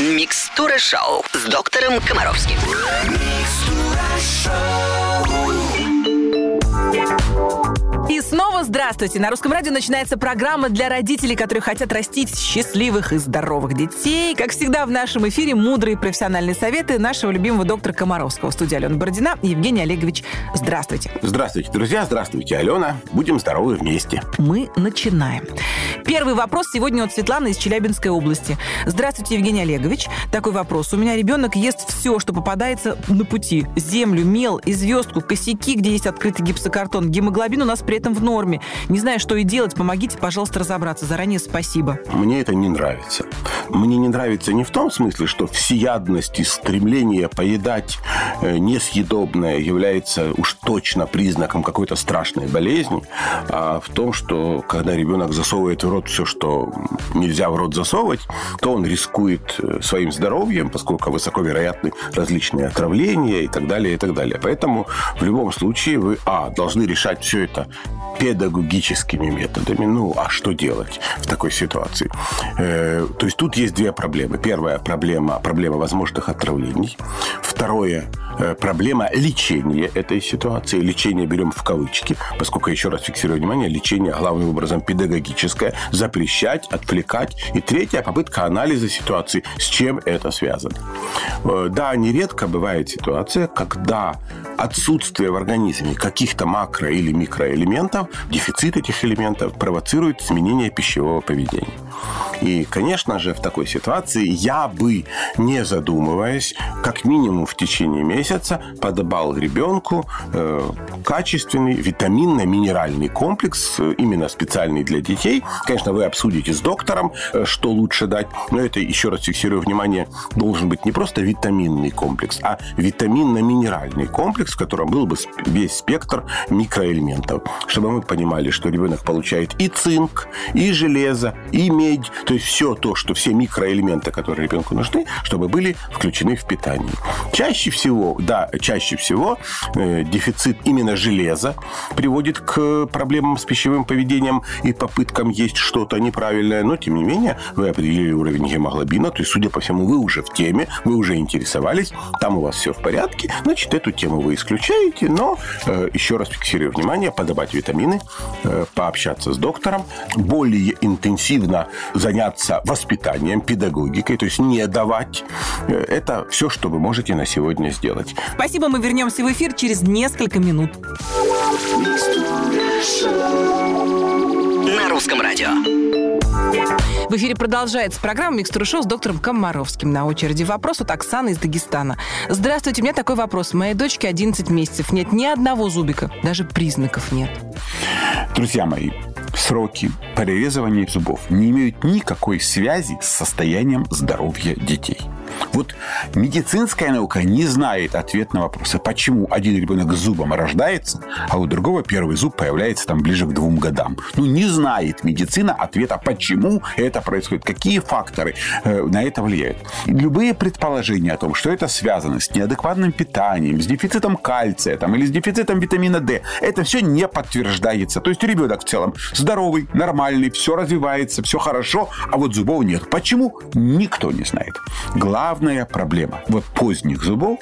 Микстура шоу с доктором Комаровским. И снова здравствуйте! На Русском радио начинается программа для родителей, которые хотят растить счастливых и здоровых детей. Как всегда, в нашем эфире мудрые профессиональные советы нашего любимого доктора Комаровского. В студии Алена Бородина Евгений Олегович. Здравствуйте. Здравствуйте, друзья. Здравствуйте, Алена. Будем здоровы вместе. Мы начинаем. Первый вопрос сегодня от Светланы из Челябинской области. Здравствуйте, Евгений Олегович. Такой вопрос. У меня ребенок ест все, что попадается на пути. Землю, мел и звездку, косяки, где есть открытый гипсокартон. Гемоглобин у нас при этом в норме. Не знаю, что и делать. Помогите, пожалуйста, разобраться. Заранее спасибо. Мне это не нравится. Мне не нравится не в том смысле, что всеядность и стремление поедать э, несъедобное является уж точно признаком какой-то страшной болезни, а в том, что когда ребенок засовывает в рот все, что нельзя в рот засовывать, то он рискует э, своим здоровьем, поскольку высоко вероятны различные отравления и так далее, и так далее. Поэтому в любом случае вы, а, должны решать все это педагогическими методами. Ну, а что делать в такой ситуации? Э, то есть тут есть две проблемы. Первая проблема – проблема возможных отравлений. Второе э, – проблема лечения этой ситуации. Лечение берем в кавычки, поскольку, еще раз фиксирую внимание, лечение главным образом педагогическое. Запрещать, отвлекать. И третья – попытка анализа ситуации, с чем это связано. Э, да, нередко бывает ситуация, когда отсутствие в организме каких-то макро- или микроэлементов, дефицит этих элементов провоцирует изменение пищевого поведения. И, конечно же, в такой ситуации я бы, не задумываясь, как минимум в течение месяца подобал ребенку э, качественный витаминно-минеральный комплекс, э, именно специальный для детей. Конечно, вы обсудите с доктором, э, что лучше дать, но это, еще раз фиксирую внимание, должен быть не просто витаминный комплекс, а витаминно-минеральный комплекс, в котором был бы весь спектр микроэлементов, чтобы мы понимали, что ребенок получает и цинк, и железо, и медь, то есть все то, что все микроэлементы, которые ребенку нужны, чтобы были включены в питание. Чаще всего, да, чаще всего э, дефицит именно железа приводит к проблемам с пищевым поведением и попыткам есть что-то неправильное, но тем не менее вы определили уровень гемоглобина, то есть, судя по всему, вы уже в теме, вы уже интересовались, там у вас все в порядке, значит, эту тему вы исключаете, но э, еще раз фиксирую внимание, подобать витамины, э, пообщаться с доктором, более интенсивно заняться воспитанием, педагогикой, то есть не давать. Э, Это все, что вы можете на сегодня сделать. Спасибо, мы вернемся в эфир через несколько минут. На русском радио. В эфире продолжается программа «Микстура шоу» с доктором Комаровским. На очереди вопрос от Оксаны из Дагестана. Здравствуйте, у меня такой вопрос. Моей дочке 11 месяцев. Нет ни одного зубика. Даже признаков нет. Друзья мои, сроки перерезывания зубов не имеют никакой связи с состоянием здоровья детей. Вот медицинская наука не знает ответ на вопросы, почему один ребенок с зубом рождается, а у другого первый зуб появляется там ближе к двум годам. Ну, не знает медицина ответа, почему это происходит, какие факторы э, на это влияют. Любые предположения о том, что это связано с неадекватным питанием, с дефицитом кальция там, или с дефицитом витамина D, это все не подтверждается. То есть ребенок в целом здоровый, нормальный, все развивается, все хорошо, а вот зубов нет. Почему? Никто не знает. Главная проблема вот поздних зубов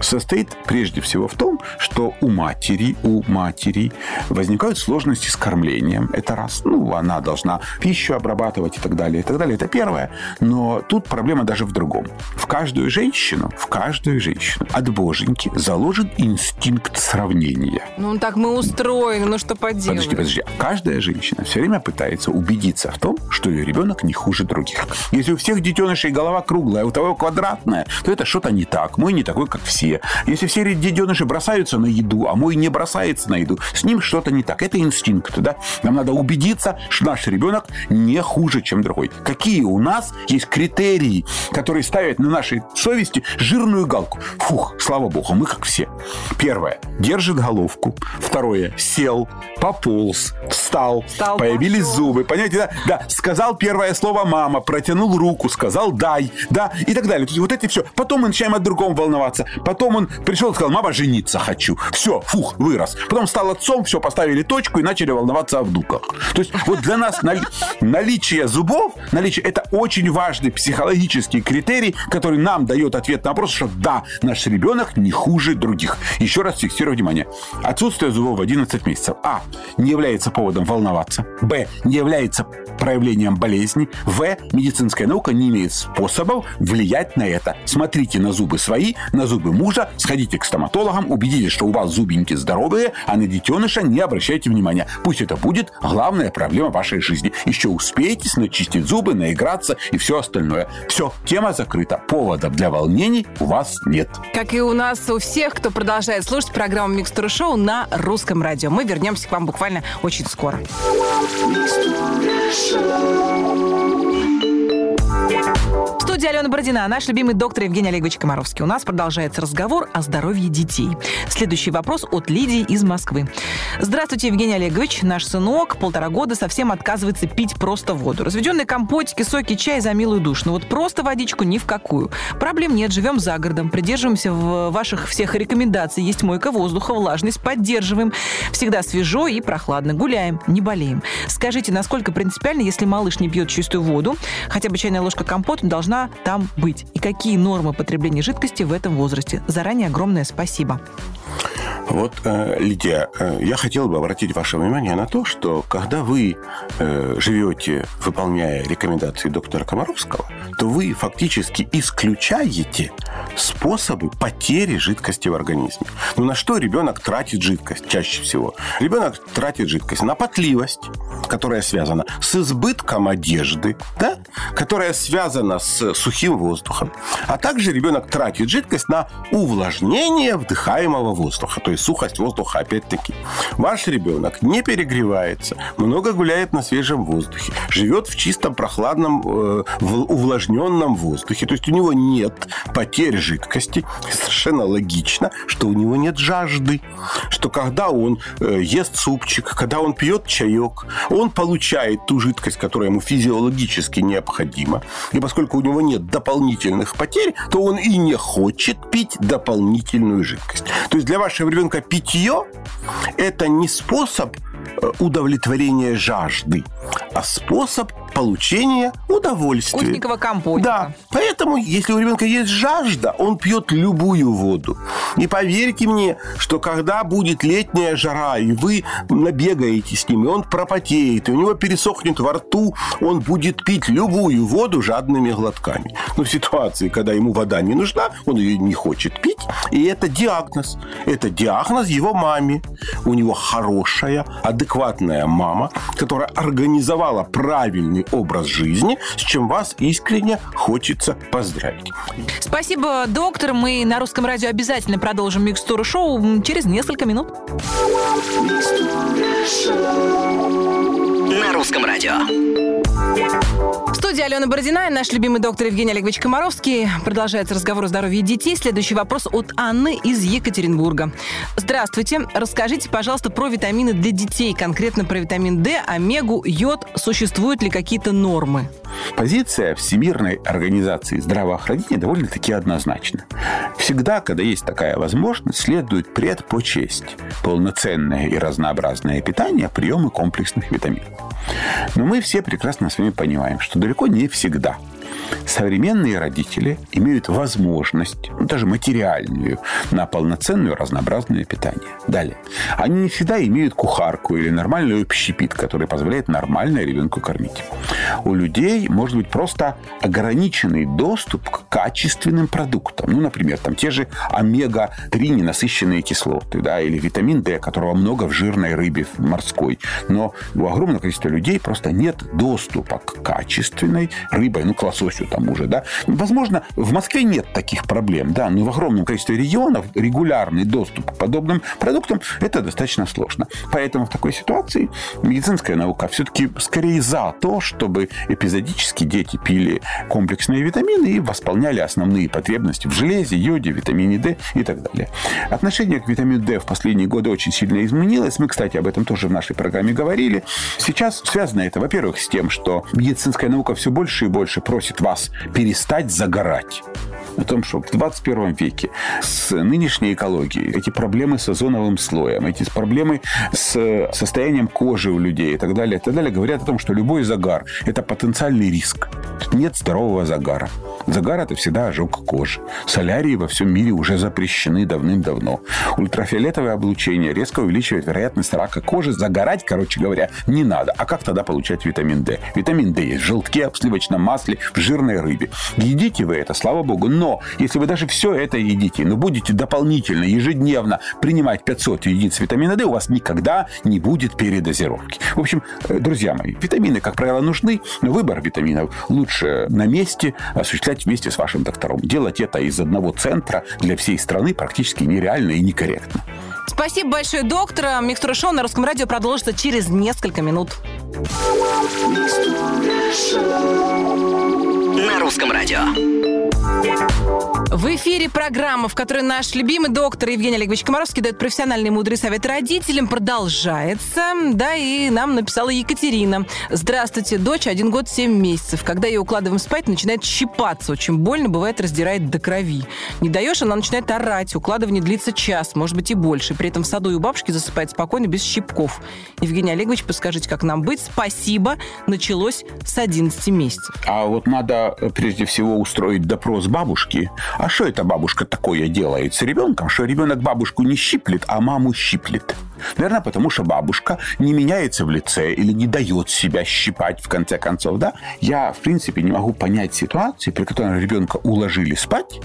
состоит прежде всего в том, что у матери, у матери возникают сложности с кормлением. Это раз. Ну, она должна пищу обрабатывать и так далее, и так далее. Это первое. Но тут проблема даже в другом. В каждую женщину, в каждую женщину от боженьки заложен инстинкт сравнения. Ну, так мы устроены, ну что поделать? Подожди, подожди. Каждая женщина все время пытается убедиться в том, что ее ребенок не хуже других. Если у всех детенышей голова круглая, у того квадратная, то это что-то не так. Мой не такой, как все. Если все детеныши бросаются на еду, а мой не бросается на еду, с ним что-то не так. Это инстинкт, да? Нам надо убедиться, что наш ребенок не хуже, чем другой. Какие у нас есть критерии, которые ставят на нашей совести жирную галку. Фух, слава богу, мы как все. Первое. Держит головку. Второе. Сел, пополз, встал, Встал, появились пошел. зубы. Понимаете, да? Да. Сказал первое слово «мама», протянул руку, сказал «дай», да, и так далее. Вот эти все. Потом мы начинаем о другом волноваться. Потом он пришел и сказал, мама, жениться хочу. Все, фух, вырос. Потом стал отцом, все, поставили точку и начали волноваться о внуках. То есть вот для нас наличие зубов, наличие, это очень важный психологический критерий, который нам дает ответ на вопрос, что да, наш ребенок не хуже других. Еще раз фиксирую внимание. Отсутствие зубов в 11 месяцев. А. Не является поводом волноваться. Б. Не является проявлением болезни. В. Медицинская наука не имеет способов влиять на это. Смотрите на зубы свои, на зубы мужа, сходите к стоматологам, убедитесь, что у вас зубеньки здоровые, а на детеныша не обращайте внимания. Пусть это будет главная проблема вашей жизни. Еще успеете начистить зубы, наиграться и все остальное. Все, тема закрыта. Поводов для волнений у вас нет. Как и у нас у всех, кто продолжает слушать программу «Микстура шоу» на русском радио. Мы вернемся к вам буквально очень скоро. Микстура шоу студии Алена Бородина, наш любимый доктор Евгений Олегович Комаровский. У нас продолжается разговор о здоровье детей. Следующий вопрос от Лидии из Москвы. Здравствуйте, Евгений Олегович. Наш сынок полтора года совсем отказывается пить просто воду. Разведенные компотики, соки, чай за милую душу. Но вот просто водичку ни в какую. Проблем нет, живем за городом, придерживаемся в ваших всех рекомендаций. Есть мойка воздуха, влажность, поддерживаем. Всегда свежо и прохладно. Гуляем, не болеем. Скажите, насколько принципиально, если малыш не пьет чистую воду, хотя бы чайная ложка компота должна там быть? И какие нормы потребления жидкости в этом возрасте? Заранее огромное спасибо. Вот, э, Лидия, э, я хотел бы обратить ваше внимание на то, что когда вы э, живете, выполняя рекомендации доктора Комаровского, то вы фактически исключаете способы потери жидкости в организме. Ну, на что ребенок тратит жидкость чаще всего? Ребенок тратит жидкость на потливость, которая связана с избытком одежды, да? которая связана с сухим воздухом. А также ребенок тратит жидкость на увлажнение вдыхаемого воздуха, то есть сухость воздуха опять-таки. Ваш ребенок не перегревается, много гуляет на свежем воздухе, живет в чистом, прохладном, э, увлажненном воздухе. То есть у него нет потерь жидкости. Совершенно логично, что у него нет жажды. Что когда он э, ест супчик, когда он пьет чаек, он получает ту жидкость, которая ему физиологически необходима. И поскольку у него нет дополнительных потерь, то он и не хочет пить дополнительную жидкость. То есть для вашего ребенка только питье – это не способ э, удовлетворения жажды, а способ получения удовольствия. Вкусненького компотика. Да. Поэтому, если у ребенка есть жажда, он пьет любую воду. И поверьте мне, что когда будет летняя жара, и вы набегаете с ним, и он пропотеет, и у него пересохнет во рту, он будет пить любую воду жадными глотками. Но в ситуации, когда ему вода не нужна, он ее не хочет пить, и это диагноз. Это диагноз его маме. У него хорошая, адекватная мама, которая организовала правильный образ жизни, с чем вас искренне хочется поздравить. Спасибо, доктор. Мы на русском радио обязательно продолжим микстуру шоу через несколько минут. На русском радио. В студии Алена Бородина и наш любимый доктор Евгений Олегович Комаровский. Продолжается разговор о здоровье детей. Следующий вопрос от Анны из Екатеринбурга. Здравствуйте. Расскажите, пожалуйста, про витамины для детей, конкретно про витамин D, омегу, йод. Существуют ли какие-то нормы? Позиция Всемирной организации здравоохранения довольно-таки однозначна. Всегда, когда есть такая возможность, следует предпочесть полноценное и разнообразное питание, приемы комплексных витаминов. Но мы все прекрасно с вами понимаем, что далеко не всегда – современные родители имеют возможность, ну, даже материальную, на полноценное разнообразное питание. Далее. Они не всегда имеют кухарку или нормальный общепит, который позволяет нормально ребенку кормить. У людей может быть просто ограниченный доступ к качественным продуктам. Ну, например, там те же омега-3 ненасыщенные кислоты, да, или витамин D, которого много в жирной рыбе морской. Но у огромного количества людей просто нет доступа к качественной рыбе, ну, к лососю там уже, да. Возможно, в Москве нет таких проблем, да, но в огромном количестве регионов регулярный доступ к подобным продуктам – это достаточно сложно. Поэтому в такой ситуации медицинская наука все-таки скорее за то, чтобы эпизодически дети пили комплексные витамины и восполняли основные потребности в железе, йоде, витамине D и так далее. Отношение к витамину D в последние годы очень сильно изменилось. Мы, кстати, об этом тоже в нашей программе говорили. Сейчас связано это, во-первых, с тем, что медицинская наука все больше и больше просит просит вас перестать загорать о том, что в 21 веке с нынешней экологией эти проблемы с озоновым слоем, эти проблемы с состоянием кожи у людей и так далее, и так далее, говорят о том, что любой загар – это потенциальный риск. Нет здорового загара. Загар – это всегда ожог кожи. Солярии во всем мире уже запрещены давным-давно. Ультрафиолетовое облучение резко увеличивает вероятность рака кожи. Загорать, короче говоря, не надо. А как тогда получать витамин D? Витамин D есть в желтке, в сливочном масле, в жирной рыбе. Едите вы это, слава богу. Но если вы даже все это едите, но будете дополнительно, ежедневно принимать 500 единиц витамина D, у вас никогда не будет передозировки. В общем, э, друзья мои, витамины, как правило, нужны, но выбор витаминов лучше на месте осуществлять вместе с вашим доктором. Делать это из одного центра для всей страны практически нереально и некорректно. Спасибо большое, доктор. Микстура шоу на русском радио продолжится через несколько минут. На русском радио. В эфире программа, в которой наш любимый доктор Евгений Олегович Комаровский дает профессиональные мудрые советы родителям, продолжается. Да, и нам написала Екатерина. Здравствуйте, дочь, один год семь месяцев. Когда ее укладываем спать, начинает щипаться. Очень больно, бывает, раздирает до крови. Не даешь, она начинает орать. Укладывание длится час, может быть и больше. При этом в саду и у бабушки засыпает спокойно, без щипков. Евгений Олегович, подскажите, как нам быть? Спасибо. Началось с 11 месяцев. А вот надо э, прежде всего устроить допрос бабушки. А что эта бабушка такое делает с ребенком, что ребенок бабушку не щиплет, а маму щиплет? Наверное, потому что бабушка не меняется в лице или не дает себя щипать в конце концов, да? Я, в принципе, не могу понять ситуации, при которой ребенка уложили спать,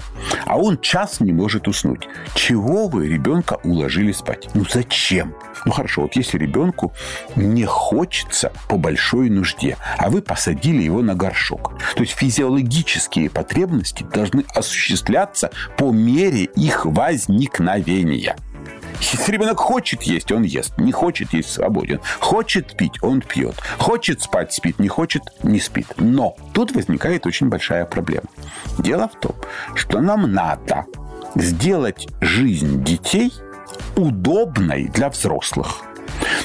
а он час не может уснуть. Чего вы ребенка уложили спать? Ну зачем? Ну хорошо, вот если ребенку не хочется по большой нужде, а вы посадили его на горшок. То есть физиологические потребности должны осуществляться по мере их возникновения. Если ребенок хочет есть, он ест. Не хочет есть, свободен. Хочет пить, он пьет. Хочет спать, спит. Не хочет, не спит. Но тут возникает очень большая проблема. Дело в том, что нам надо сделать жизнь детей удобной для взрослых.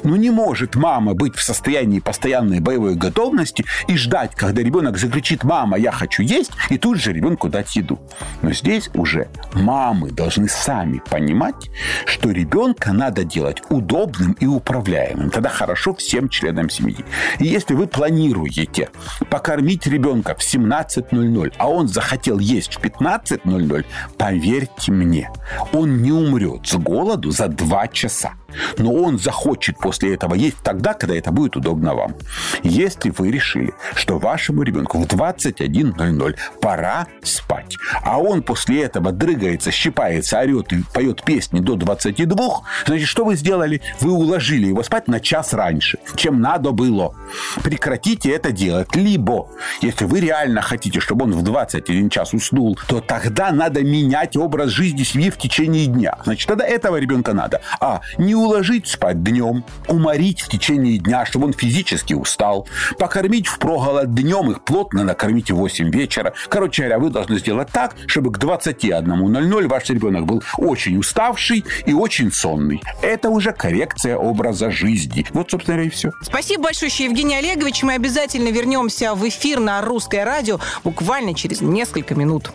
Ну не может мама быть в состоянии постоянной боевой готовности и ждать, когда ребенок закричит «мама, я хочу есть», и тут же ребенку дать еду. Но здесь уже мамы должны сами понимать, что ребенка надо делать удобным и управляемым. Тогда хорошо всем членам семьи. И если вы планируете покормить ребенка в 17.00, а он захотел есть в 15.00, поверьте мне, он не умрет с голоду за 2 часа. Но он захочет после этого есть тогда, когда это будет удобно вам. Если вы решили, что вашему ребенку в 21.00 пора спать, а он после этого дрыгается, щипается, орет и поет песни до 22, значит, что вы сделали? Вы уложили его спать на час раньше, чем надо было. Прекратите это делать. Либо, если вы реально хотите, чтобы он в 21 час уснул, то тогда надо менять образ жизни семьи в течение дня. Значит, тогда этого ребенка надо. А, не уложить спать днем, уморить в течение дня, чтобы он физически устал, покормить в проголод днем, их плотно накормить в 8 вечера. Короче говоря, вы должны сделать так, чтобы к 21.00 ваш ребенок был очень уставший и очень сонный. Это уже коррекция образа жизни. Вот, собственно и все. Спасибо большое, Евгений Олегович. Мы обязательно вернемся в эфир на русское радио буквально через несколько минут.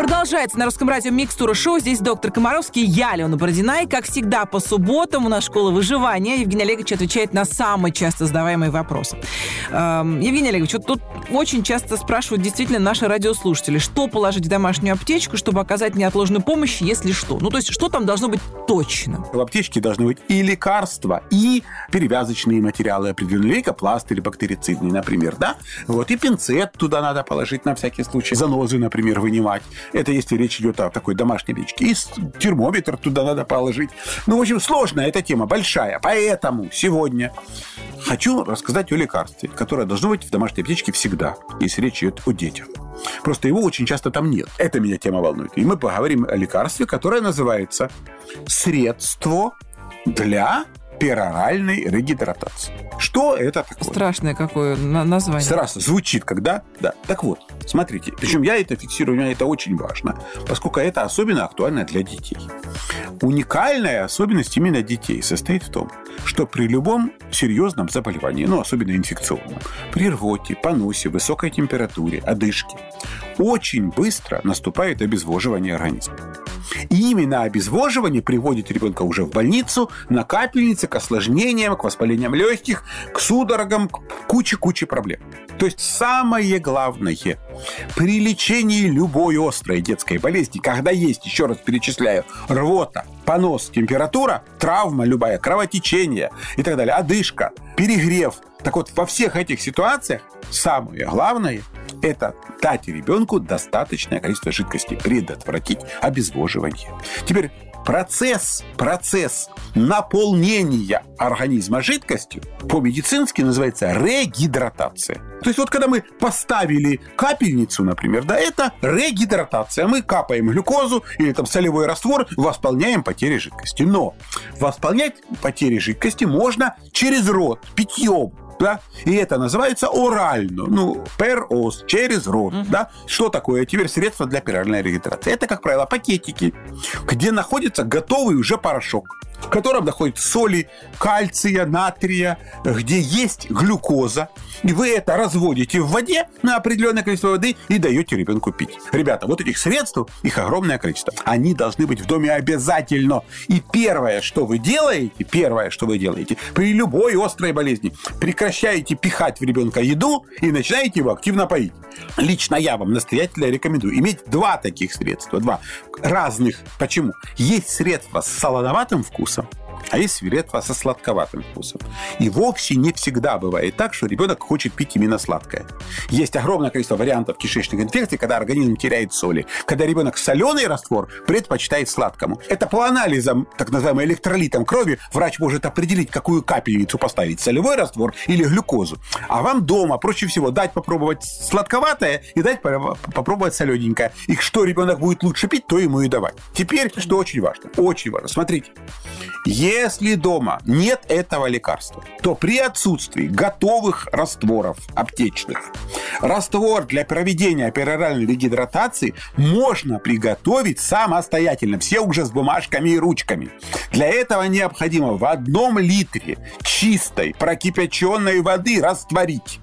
Продолжается на русском радио Микстура Шоу. Здесь доктор Комаровский, я, Алена Бородина. И, как всегда, по субботам у нас школа выживания. Евгений Олегович отвечает на самые часто задаваемые вопросы. Эм, Евгений Олегович, вот тут очень часто спрашивают действительно наши радиослушатели, что положить в домашнюю аптечку, чтобы оказать неотложную помощь, если что. Ну, то есть, что там должно быть точно? В аптечке должны быть и лекарства, и перевязочные материалы определенные, лейкопластырь бактерицидный, например, да? Вот, и пинцет туда надо положить на всякий случай. Занозы, например, вынимать. Это если речь идет о такой домашней печке. И термометр туда надо положить. Ну, в общем, сложная эта тема, большая. Поэтому сегодня хочу рассказать о лекарстве, которое должно быть в домашней аптечке всегда, если речь идет о детях. Просто его очень часто там нет. Это меня тема волнует. И мы поговорим о лекарстве, которое называется «Средство для пероральной регидратации». Что это такое? Страшное какое название. Сразу звучит, когда... Да. Так вот, Смотрите, причем я это фиксирую, у меня это очень важно, поскольку это особенно актуально для детей. Уникальная особенность именно детей состоит в том, что при любом серьезном заболевании, ну, особенно инфекционном, при рвоте, поносе, высокой температуре, одышке, очень быстро наступает обезвоживание организма. И именно обезвоживание приводит ребенка уже в больницу, на капельнице, к осложнениям, к воспалениям легких, к судорогам, к куче-куче проблем. То есть самое главное при лечении любой острой детской болезни, когда есть, еще раз перечисляю, рвота, понос, температура, травма любая, кровотечение и так далее, одышка, перегрев. Так вот, во всех этих ситуациях самое главное – это дать ребенку достаточное количество жидкости, предотвратить обезвоживание. Теперь процесс, процесс наполнения организма жидкостью по-медицински называется регидратация. То есть вот когда мы поставили капельницу, например, да, это регидратация. Мы капаем глюкозу или там солевой раствор, восполняем потери жидкости. Но восполнять потери жидкости можно через рот, питьем да, и это называется орально, ну, per os, через рот, угу. да. Что такое теперь средство для пероральной регидрации? Это, как правило, пакетики, где находится готовый уже порошок в котором находятся соли кальция, натрия, где есть глюкоза. И вы это разводите в воде на определенное количество воды и даете ребенку пить. Ребята, вот этих средств, их огромное количество. Они должны быть в доме обязательно. И первое, что вы делаете, первое, что вы делаете, при любой острой болезни, прекращаете пихать в ребенка еду и начинаете его активно поить. Лично я вам настоятельно рекомендую иметь два таких средства. Два разных. Почему? Есть средства с солоноватым вкусом, вкусом, а есть средства со сладковатым вкусом. И вовсе не всегда бывает так, что ребенок хочет пить именно сладкое. Есть огромное количество вариантов кишечных инфекций, когда организм теряет соли. Когда ребенок соленый раствор предпочитает сладкому. Это по анализам, так называемым электролитам крови, врач может определить, какую капельницу поставить, солевой раствор или глюкозу. А вам дома проще всего дать попробовать сладковатое и дать попробовать солененькое. И что ребенок будет лучше пить, то ему и давать. Теперь, что очень важно, очень важно, смотрите, если дома нет этого лекарства, то при отсутствии готовых растворов аптечных, раствор для проведения пероральной регидратации можно приготовить самостоятельно, все уже с бумажками и ручками. Для этого необходимо в одном литре чистой прокипяченной воды растворить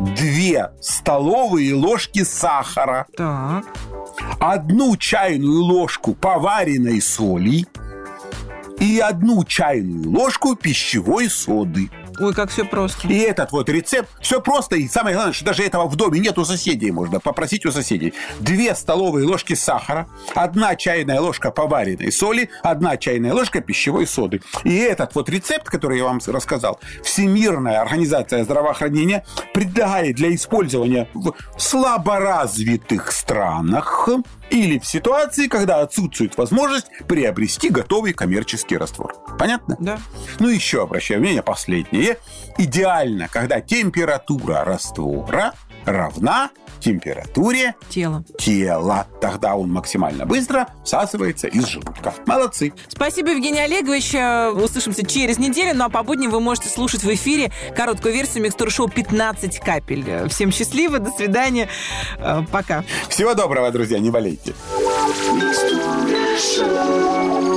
две столовые ложки сахара, так. одну чайную ложку поваренной соли, и одну чайную ложку пищевой соды. Ой, как все просто. И этот вот рецепт, все просто. И самое главное, что даже этого в доме нет у соседей, можно попросить у соседей. Две столовые ложки сахара, одна чайная ложка поваренной соли, одна чайная ложка пищевой соды. И этот вот рецепт, который я вам рассказал, Всемирная организация здравоохранения предлагает для использования в слаборазвитых странах или в ситуации, когда отсутствует возможность приобрести готовый коммерческий раствор. Понятно? Да. Ну, еще обращаю внимание, последнее. Идеально, когда температура раствора равна температуре тела. тела. Тогда он максимально быстро всасывается из желудка. Молодцы. Спасибо, Евгений Олегович. Э, услышимся через неделю. Ну а по будням вы можете слушать в эфире короткую версию микстур шоу «15 капель». Всем счастливо, до свидания. Э, пока. Всего доброго, друзья, не болейте. Микстура шоу.